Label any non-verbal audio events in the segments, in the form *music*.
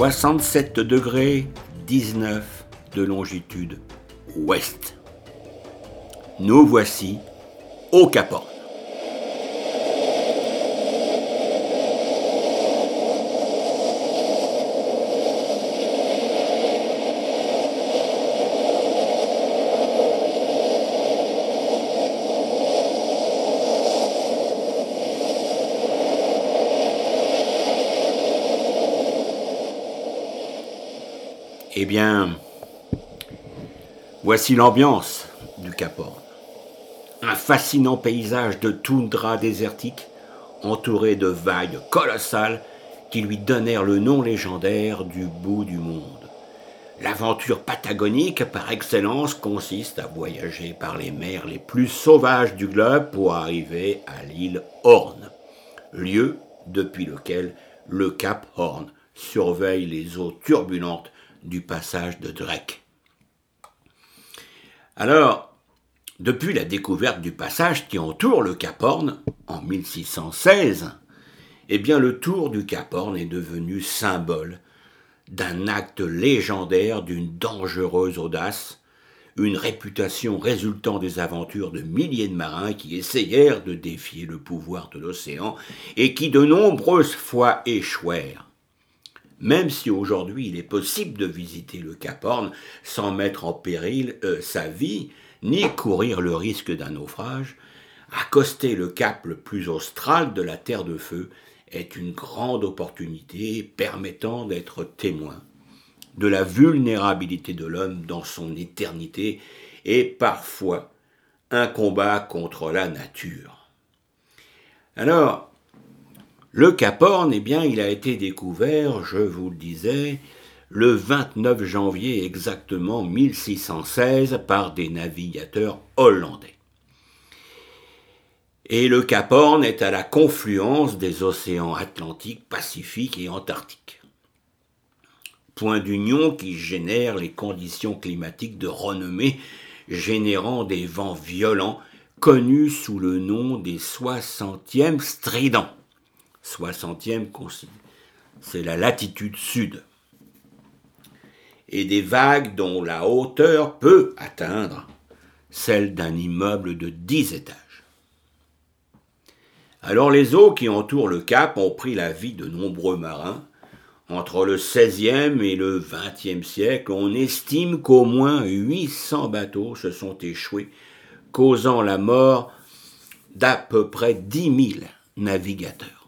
67 degrés 19 de longitude ouest. Nous voici au Cap Eh bien, voici l'ambiance du Cap Horn. Un fascinant paysage de toundra désertique entouré de vagues colossales qui lui donnèrent le nom légendaire du bout du monde. L'aventure patagonique par excellence consiste à voyager par les mers les plus sauvages du globe pour arriver à l'île Horn, lieu depuis lequel le Cap Horn surveille les eaux turbulentes du passage de Drake. Alors, depuis la découverte du passage qui entoure le Cap Horn en 1616, eh bien le tour du Cap Horn est devenu symbole d'un acte légendaire d'une dangereuse audace, une réputation résultant des aventures de milliers de marins qui essayèrent de défier le pouvoir de l'océan et qui de nombreuses fois échouèrent même si aujourd'hui il est possible de visiter le Cap Horn sans mettre en péril euh, sa vie, ni courir le risque d'un naufrage, accoster le cap le plus austral de la Terre de Feu est une grande opportunité permettant d'être témoin de la vulnérabilité de l'homme dans son éternité et parfois un combat contre la nature. Alors, le Cap Horn, eh bien, il a été découvert, je vous le disais, le 29 janvier exactement 1616 par des navigateurs hollandais. Et le Cap Horn est à la confluence des océans Atlantique, Pacifique et Antarctique. Point d'union qui génère les conditions climatiques de renommée, générant des vents violents connus sous le nom des 60e stridents. 60e c'est la latitude sud. Et des vagues dont la hauteur peut atteindre celle d'un immeuble de 10 étages. Alors les eaux qui entourent le cap ont pris la vie de nombreux marins. Entre le 16e et le 20e siècle, on estime qu'au moins 800 bateaux se sont échoués, causant la mort d'à peu près 10 000 navigateurs.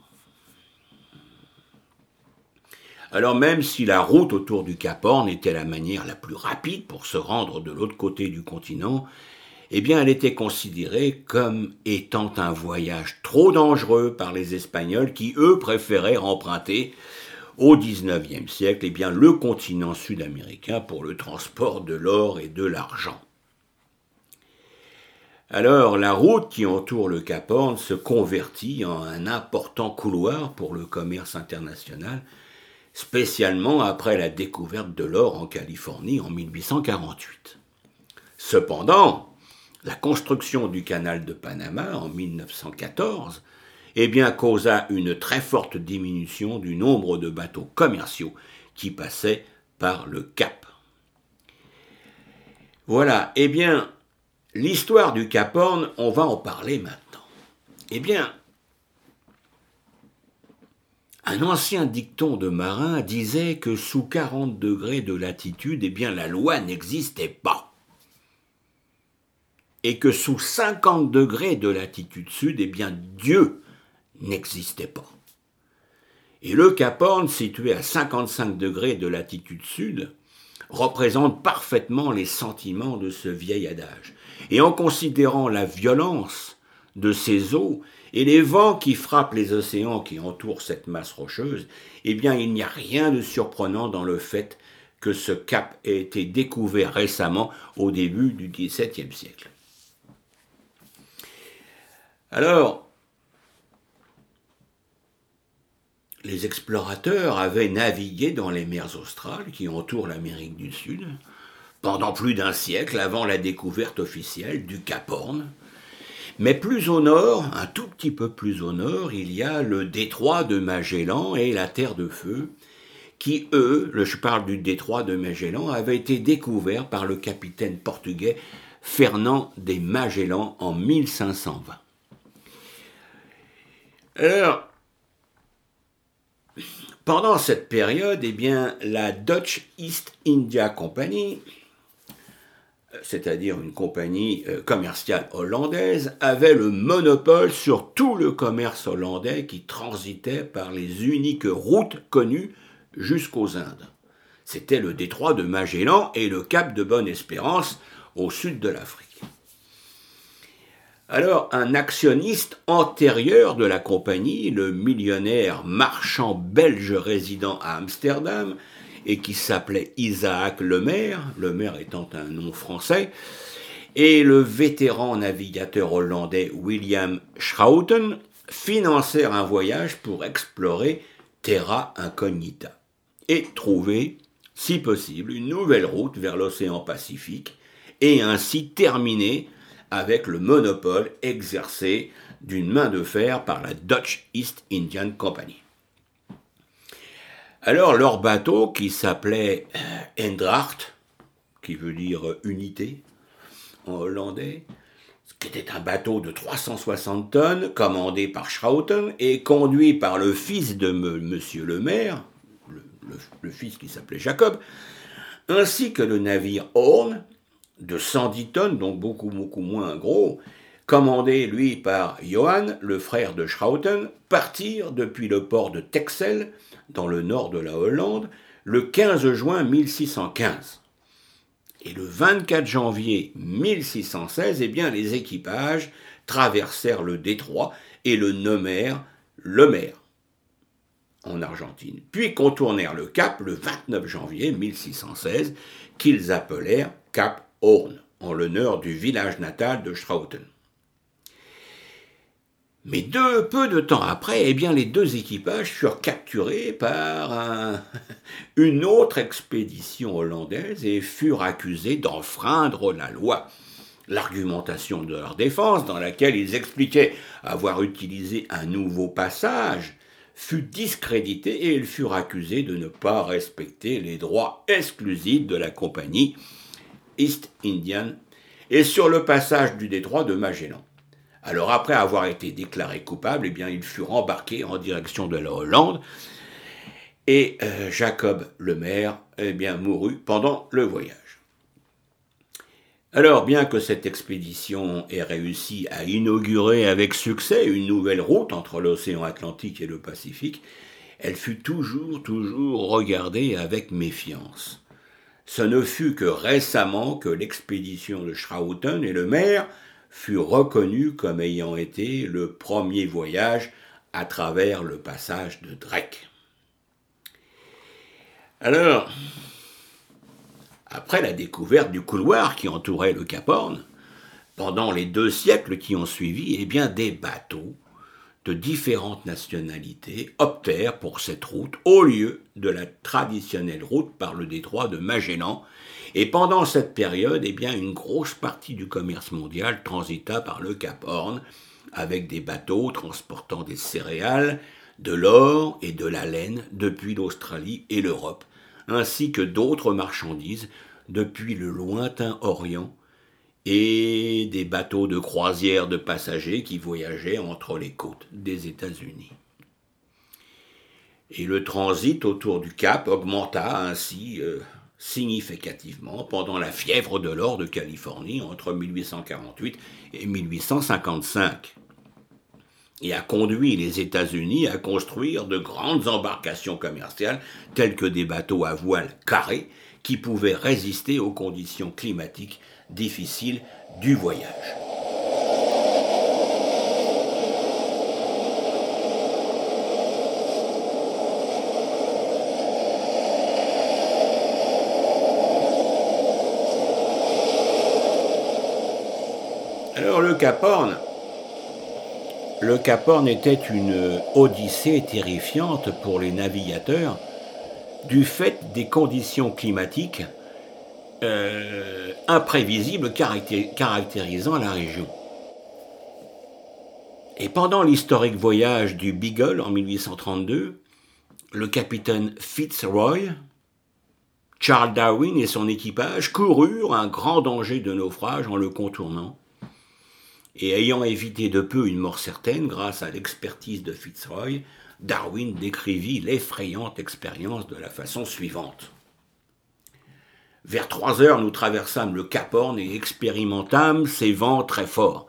Alors même si la route autour du Cap Horn était la manière la plus rapide pour se rendre de l'autre côté du continent, eh elle était considérée comme étant un voyage trop dangereux par les Espagnols qui, eux, préféraient emprunter au XIXe siècle eh le continent sud-américain pour le transport de l'or et de l'argent. Alors la route qui entoure le Cap Horn se convertit en un important couloir pour le commerce international, spécialement après la découverte de l'or en Californie en 1848. Cependant, la construction du canal de Panama en 1914 eh bien, causa une très forte diminution du nombre de bateaux commerciaux qui passaient par le Cap. Voilà, eh bien, l'histoire du Cap Horn, on va en parler maintenant. Eh bien, un ancien dicton de marin disait que sous 40 degrés de latitude, eh bien, la loi n'existait pas. Et que sous 50 degrés de latitude sud, eh bien, Dieu n'existait pas. Et le Cap situé à 55 degrés de latitude sud, représente parfaitement les sentiments de ce vieil adage. Et en considérant la violence de ces eaux et les vents qui frappent les océans qui entourent cette masse rocheuse, eh bien il n'y a rien de surprenant dans le fait que ce cap ait été découvert récemment au début du XVIIe siècle. Alors, les explorateurs avaient navigué dans les mers australes qui entourent l'Amérique du Sud pendant plus d'un siècle avant la découverte officielle du Cap Horn, mais plus au nord, un tout petit peu plus au nord, il y a le détroit de Magellan et la Terre de Feu, qui, eux, je parle du détroit de Magellan, avaient été découverts par le capitaine portugais Fernand de Magellan en 1520. Alors, pendant cette période, eh bien, la Dutch East India Company, c'est-à-dire une compagnie euh, commerciale hollandaise, avait le monopole sur tout le commerce hollandais qui transitait par les uniques routes connues jusqu'aux Indes. C'était le détroit de Magellan et le cap de Bonne-Espérance au sud de l'Afrique. Alors, un actionniste antérieur de la compagnie, le millionnaire marchand belge résident à Amsterdam, et qui s'appelait Isaac Lemaire, Lemaire étant un nom français, et le vétéran navigateur hollandais William Schouten financèrent un voyage pour explorer Terra Incognita et trouver, si possible, une nouvelle route vers l'océan Pacifique et ainsi terminer avec le monopole exercé d'une main de fer par la Dutch East Indian Company. Alors leur bateau, qui s'appelait Endracht, qui veut dire unité en hollandais, qui était un bateau de 360 tonnes, commandé par Schouten et conduit par le fils de M. le maire, le, fils qui s'appelait Jacob, ainsi que le navire Horn, de 110 tonnes, donc beaucoup, beaucoup moins gros, commandé, lui, par Johann, le frère de Schouten, partir depuis le port de Texel, dans le nord de la Hollande, le 15 juin 1615. Et le 24 janvier 1616, eh bien, les équipages traversèrent le détroit et le nommèrent le Mer en Argentine, puis contournèrent le cap le 29 janvier 1616, qu'ils appelèrent Cap Horn, en l'honneur du village natal de Strauten. Mais peu de temps après, eh bien, les deux équipages furent capturés par *laughs* une autre expédition hollandaise et furent accusés d'enfreindre la loi. L'argumentation de leur défense, dans laquelle ils expliquaient avoir utilisé un nouveau passage, fut discréditée et ils furent accusés de ne pas respecter les droits exclusifs de la compagnie East Indian et sur le passage du détroit de Magellan. Alors après avoir été déclaré coupable, eh bien, ils furent embarqués en direction de la Hollande et euh, Jacob le maire eh bien, mourut pendant le voyage. Alors, bien que cette expédition ait réussi à inaugurer avec succès une nouvelle route entre l'océan Atlantique et le Pacifique, elle fut toujours, toujours regardée avec méfiance. Ce ne fut que récemment que l'expédition de Schrauten et le maire fut reconnu comme ayant été le premier voyage à travers le passage de Drake. Alors, après la découverte du couloir qui entourait le Cap Horn, pendant les deux siècles qui ont suivi, eh bien des bateaux de différentes nationalités optèrent pour cette route au lieu de la traditionnelle route par le détroit de Magellan et pendant cette période, eh bien, une grosse partie du commerce mondial transita par le Cap Horn, avec des bateaux transportant des céréales, de l'or et de la laine depuis l'Australie et l'Europe, ainsi que d'autres marchandises depuis le lointain Orient, et des bateaux de croisière de passagers qui voyageaient entre les côtes des États-Unis. Et le transit autour du Cap augmenta ainsi euh, significativement pendant la fièvre de l'or de Californie entre 1848 et 1855 et a conduit les États-Unis à construire de grandes embarcations commerciales telles que des bateaux à voile carré qui pouvaient résister aux conditions climatiques difficiles du voyage. Alors le Cap Horn, était une odyssée terrifiante pour les navigateurs du fait des conditions climatiques euh, imprévisibles caractérisant la région. Et pendant l'historique voyage du Beagle en 1832, le capitaine Fitzroy, Charles Darwin et son équipage coururent un grand danger de naufrage en le contournant, et ayant évité de peu une mort certaine grâce à l'expertise de Fitzroy, Darwin décrivit l'effrayante expérience de la façon suivante. Vers trois heures, nous traversâmes le Cap Horn et expérimentâmes ces vents très forts.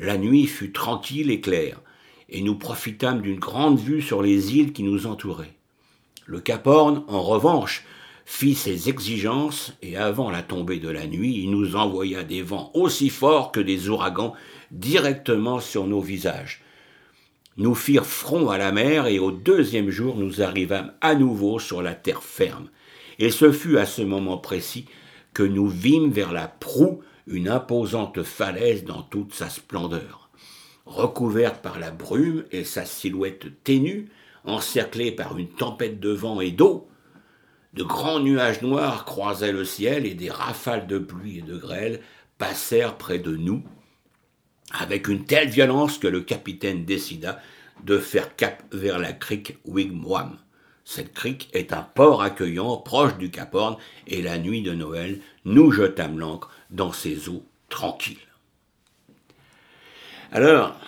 La nuit fut tranquille et claire, et nous profitâmes d'une grande vue sur les îles qui nous entouraient. Le Cap Horn, en revanche, fit ses exigences, et avant la tombée de la nuit, il nous envoya des vents aussi forts que des ouragans directement sur nos visages. Nous firent front à la mer, et au deuxième jour nous arrivâmes à nouveau sur la terre ferme. Et ce fut à ce moment précis que nous vîmes vers la proue une imposante falaise dans toute sa splendeur. Recouverte par la brume et sa silhouette ténue, encerclée par une tempête de vent et d'eau, de grands nuages noirs croisaient le ciel et des rafales de pluie et de grêle passèrent près de nous, avec une telle violence que le capitaine décida de faire cap vers la crique Wigwam. Cette crique est un port accueillant proche du Cap Horn, et la nuit de Noël, nous jetâmes l'ancre dans ces eaux tranquilles. Alors,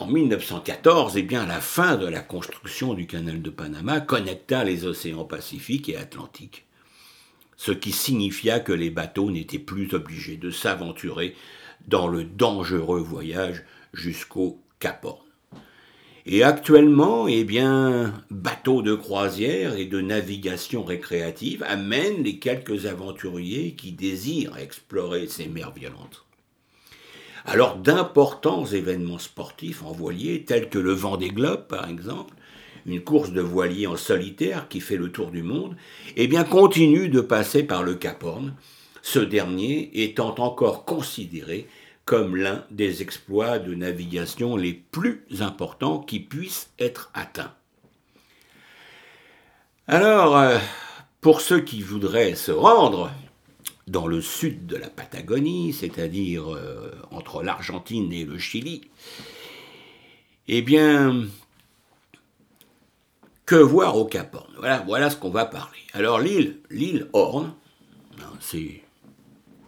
en 1914, eh bien, la fin de la construction du canal de Panama connecta les océans Pacifique et Atlantique, ce qui signifia que les bateaux n'étaient plus obligés de s'aventurer dans le dangereux voyage jusqu'au Cap Horn. Et actuellement, eh bateaux de croisière et de navigation récréative amènent les quelques aventuriers qui désirent explorer ces mers violentes. Alors d'importants événements sportifs en voilier, tels que le Vendée Globe par exemple, une course de voilier en solitaire qui fait le tour du monde, eh bien continuent de passer par le Cap Horn, ce dernier étant encore considéré comme l'un des exploits de navigation les plus importants qui puissent être atteints. Alors, euh, pour ceux qui voudraient se rendre dans le sud de la Patagonie, c'est-à-dire euh, entre l'Argentine et le Chili, eh bien, que voir au Cap Horn? Voilà, ce qu'on va parler. Alors l'île, l'île Horn, hein, c'est,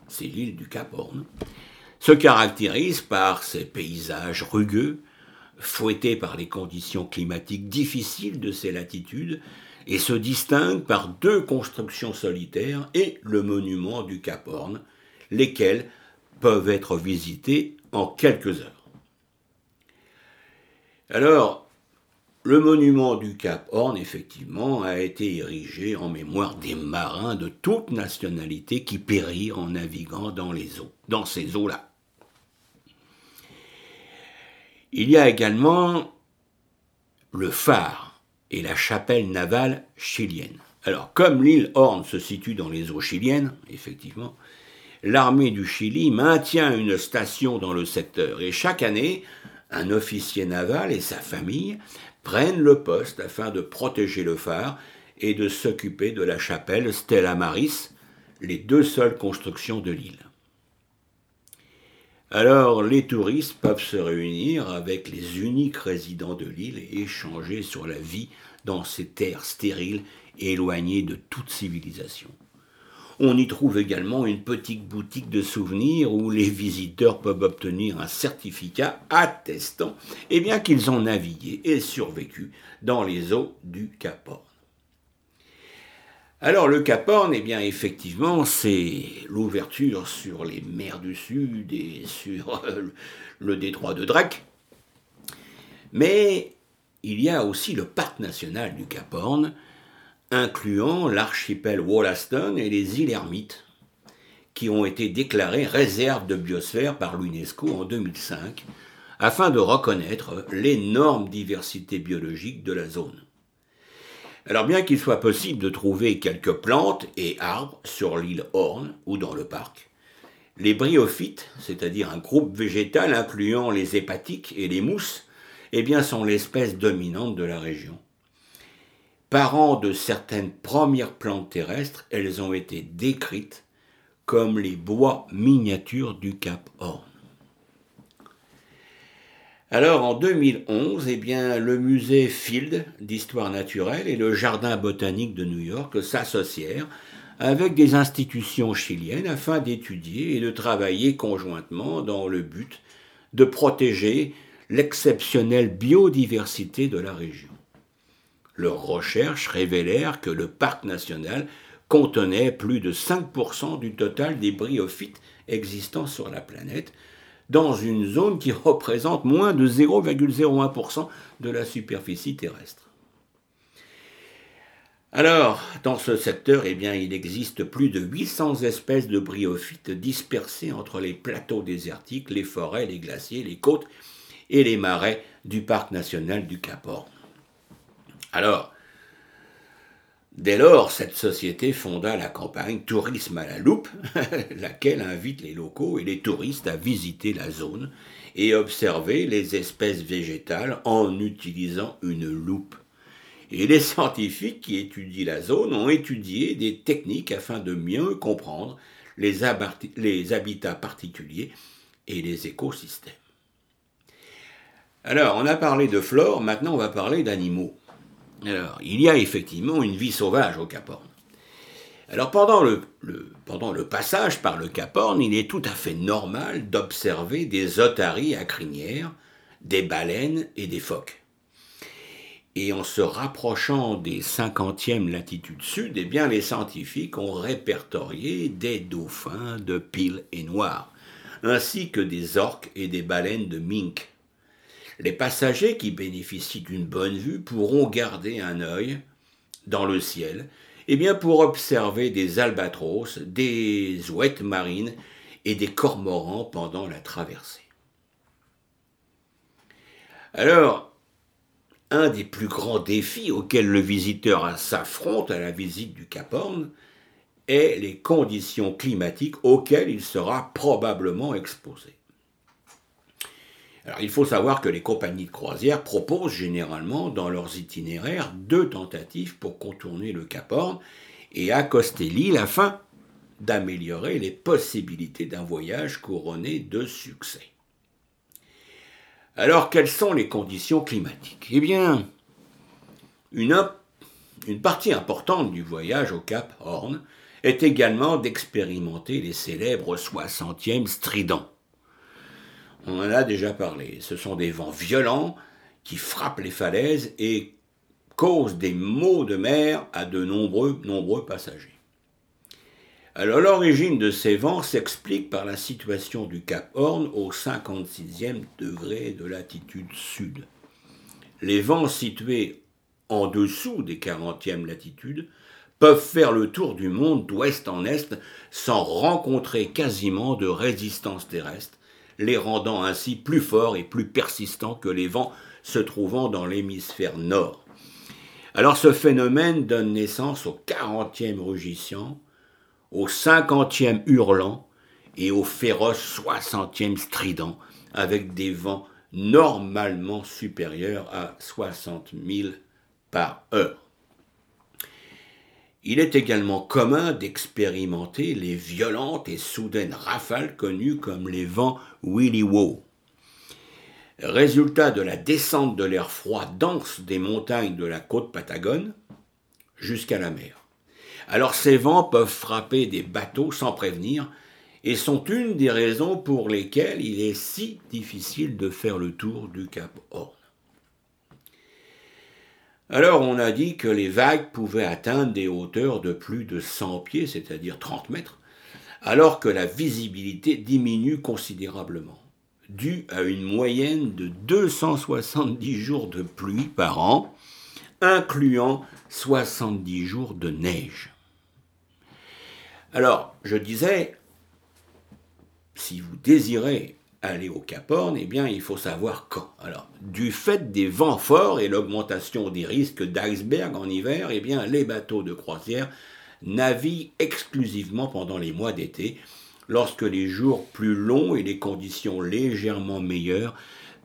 c'est l'île du Cap Horn, se caractérise par ses paysages rugueux, fouettés par les conditions climatiques difficiles de ces latitudes, et se distingue par deux constructions solitaires et le monument du Cap Horn, lesquels peuvent être visités en quelques heures. Alors, le monument du Cap Horn, effectivement, a été érigé en mémoire des marins de toute nationalité qui périrent en naviguant dans les eaux, dans ces eaux-là. Il y a également le phare et la chapelle navale chilienne. Alors, comme l'île Horn se situe dans les eaux chiliennes, effectivement, l'armée du Chili maintient une station dans le secteur et chaque année, un officier naval et sa famille prennent le poste afin de protéger le phare et de s'occuper de la chapelle Stella Maris, les deux seules constructions de l'île. Alors les touristes peuvent se réunir avec les uniques résidents de l'île et échanger sur la vie dans ces terres stériles éloignées de toute civilisation. On y trouve également une petite boutique de souvenirs où les visiteurs peuvent obtenir un certificat attestant eh qu'ils ont navigué et survécu dans les eaux du Cap Horn. Alors le Cap Horn, eh bien effectivement, c'est l'ouverture sur les mers du Sud et sur euh, le détroit de Drake. Mais il y a aussi le parc national du Cap Horn, incluant l'archipel Wollaston et les îles Hermites, qui ont été déclarées réserves de biosphère par l'UNESCO en 2005, afin de reconnaître l'énorme diversité biologique de la zone. Alors bien qu'il soit possible de trouver quelques plantes et arbres sur l'île Horn ou dans le parc, les bryophytes, c'est-à-dire un groupe végétal incluant les hépatiques et les mousses, eh bien sont l'espèce dominante de la région. Parents de certaines premières plantes terrestres, elles ont été décrites comme les bois miniatures du Cap Horn. Alors en 2011, eh le musée Field d'histoire naturelle et le jardin botanique de New York s'associèrent avec des institutions chiliennes afin d'étudier et de travailler conjointement dans le but de protéger l'exceptionnelle biodiversité de la région. Leurs recherches révélèrent que le parc national contenait plus de 5% du total des bryophytes existants sur la planète, dans une zone qui représente moins de 0,01% de la superficie terrestre. Alors, dans ce secteur, eh bien, il existe plus de 800 espèces de bryophytes dispersées entre les plateaux désertiques, les forêts, les glaciers, les côtes et les marais du parc national du Cap Horn. Alors, dès lors, cette société fonda la campagne Tourisme à la loupe, *laughs* laquelle invite les locaux et les touristes à visiter la zone et observer les espèces végétales en utilisant une loupe. Et les scientifiques qui étudient la zone ont étudié des techniques afin de mieux comprendre les, habitats particuliers et les écosystèmes. Alors, on a parlé de flore, maintenant on va parler d'animaux. Alors, il y a effectivement une vie sauvage au Cap Horn. Alors, pendant le, passage par le Cap Horn, il est tout à fait normal d'observer des otaries à crinière, des baleines et des phoques. Et en se rapprochant des 50e latitudes sud, eh bien, les scientifiques ont répertorié des dauphins de pile et noir, ainsi que des orques et des baleines de mink. Les passagers qui bénéficient d'une bonne vue pourront garder un œil dans le ciel, eh bien, pour observer des albatros, des ouettes marines et des cormorans pendant la traversée. Alors, un des plus grands défis auxquels le visiteur s'affronte à la visite du Cap Horn est les conditions climatiques auxquelles il sera probablement exposé. Il faut savoir que les compagnies de croisière proposent généralement dans leurs itinéraires deux tentatives pour contourner le Cap Horn et accoster l'île afin d'améliorer les possibilités d'un voyage couronné de succès. Alors, quelles sont les conditions climatiques? Eh bien, une, une partie importante du voyage au Cap Horn est également d'expérimenter les célèbres 60e stridents. On en a déjà parlé. Ce sont des vents violents qui frappent les falaises et causent des maux de mer à de nombreux, nombreux passagers. Alors l'origine de ces vents s'explique par la situation du Cap Horn au 56e degré de latitude sud. Les vents situés en dessous des 40e latitudes peuvent faire le tour du monde d'ouest en est sans rencontrer quasiment de résistance terrestre, les rendant ainsi plus forts et plus persistants que les vents se trouvant dans l'hémisphère nord. Alors ce phénomène donne naissance au 40e rugissant, au cinquantième hurlant et au féroce soixantième strident, avec des vents normalement supérieurs à 60 000 par heure. Il est également commun d'expérimenter les violentes et soudaines rafales connues comme les vents Willy Wow. Résultat de la descente de l'air froid dense des montagnes de la côte patagone jusqu'à la mer. Alors ces vents peuvent frapper des bateaux sans prévenir et sont une des raisons pour lesquelles il est si difficile de faire le tour du Cap Horn. Alors on a dit que les vagues pouvaient atteindre des hauteurs de plus de 100 pieds, c'est-à-dire 30 mètres, alors que la visibilité diminue considérablement, due à une moyenne de 270 jours de pluie par an, incluant 70 jours de neige. Alors, je disais, si vous désirez aller au Cap Horn, eh bien, il faut savoir quand. Alors, du fait des vents forts et l'augmentation des risques d'iceberg en hiver, eh bien, les bateaux de croisière naviguent exclusivement pendant les mois d'été, lorsque les jours plus longs et les conditions légèrement meilleures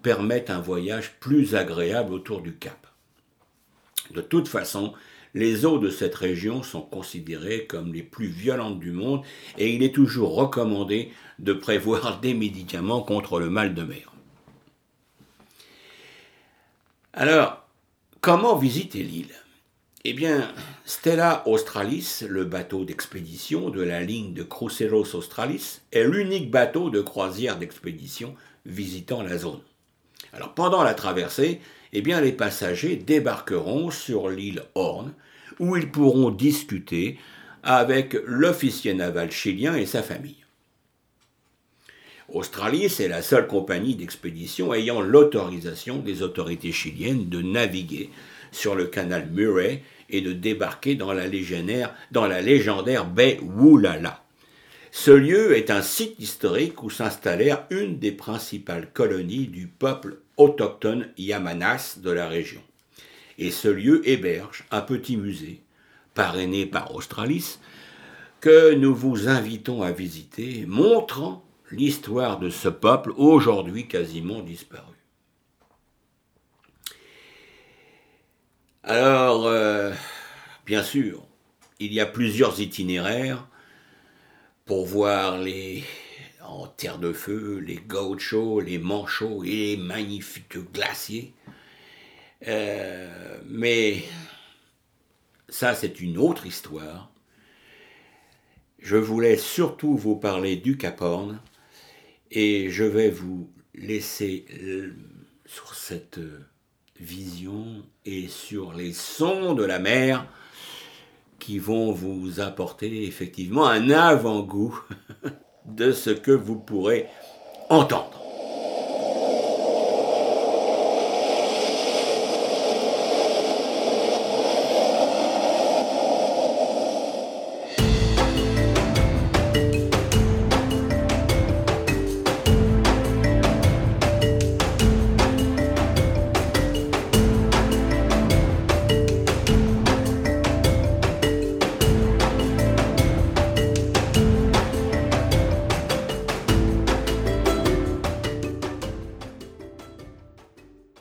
permettent un voyage plus agréable autour du Cap. De toute façon, les eaux de cette région sont considérées comme les plus violentes du monde et il est toujours recommandé de prévoir *laughs* des médicaments contre le mal de mer. Alors, comment visiter l'île? Eh bien, Stella Australis, le bateau d'expédition de la ligne de Cruceros Australis, est l'unique bateau de croisière d'expédition visitant la zone. Alors, pendant la traversée, eh bien, les passagers débarqueront sur l'île Horn, où ils pourront discuter avec l'officier naval chilien et sa famille. Australis est la seule compagnie d'expédition ayant l'autorisation des autorités chiliennes de naviguer sur le canal Murray et de débarquer dans la, dans la légendaire baie Woolala. Ce lieu est un site historique où s'installèrent une des principales colonies du peuple autochtone Yamanas de la région. Et ce lieu héberge un petit musée, parrainé par Australis, que nous vous invitons à visiter, montrant l'histoire de ce peuple aujourd'hui quasiment disparu. Alors, euh, bien sûr, il y a plusieurs itinéraires pour voir les en terre de feu, les gauchos, les manchots et les magnifiques glaciers. Euh, mais ça, c'est une autre histoire. Je voulais surtout vous parler du Cap Horn et je vais vous laisser sur cette vision et sur les sons de la mer qui vont vous apporter effectivement un avant-goût *laughs* de ce que vous pourrez entendre.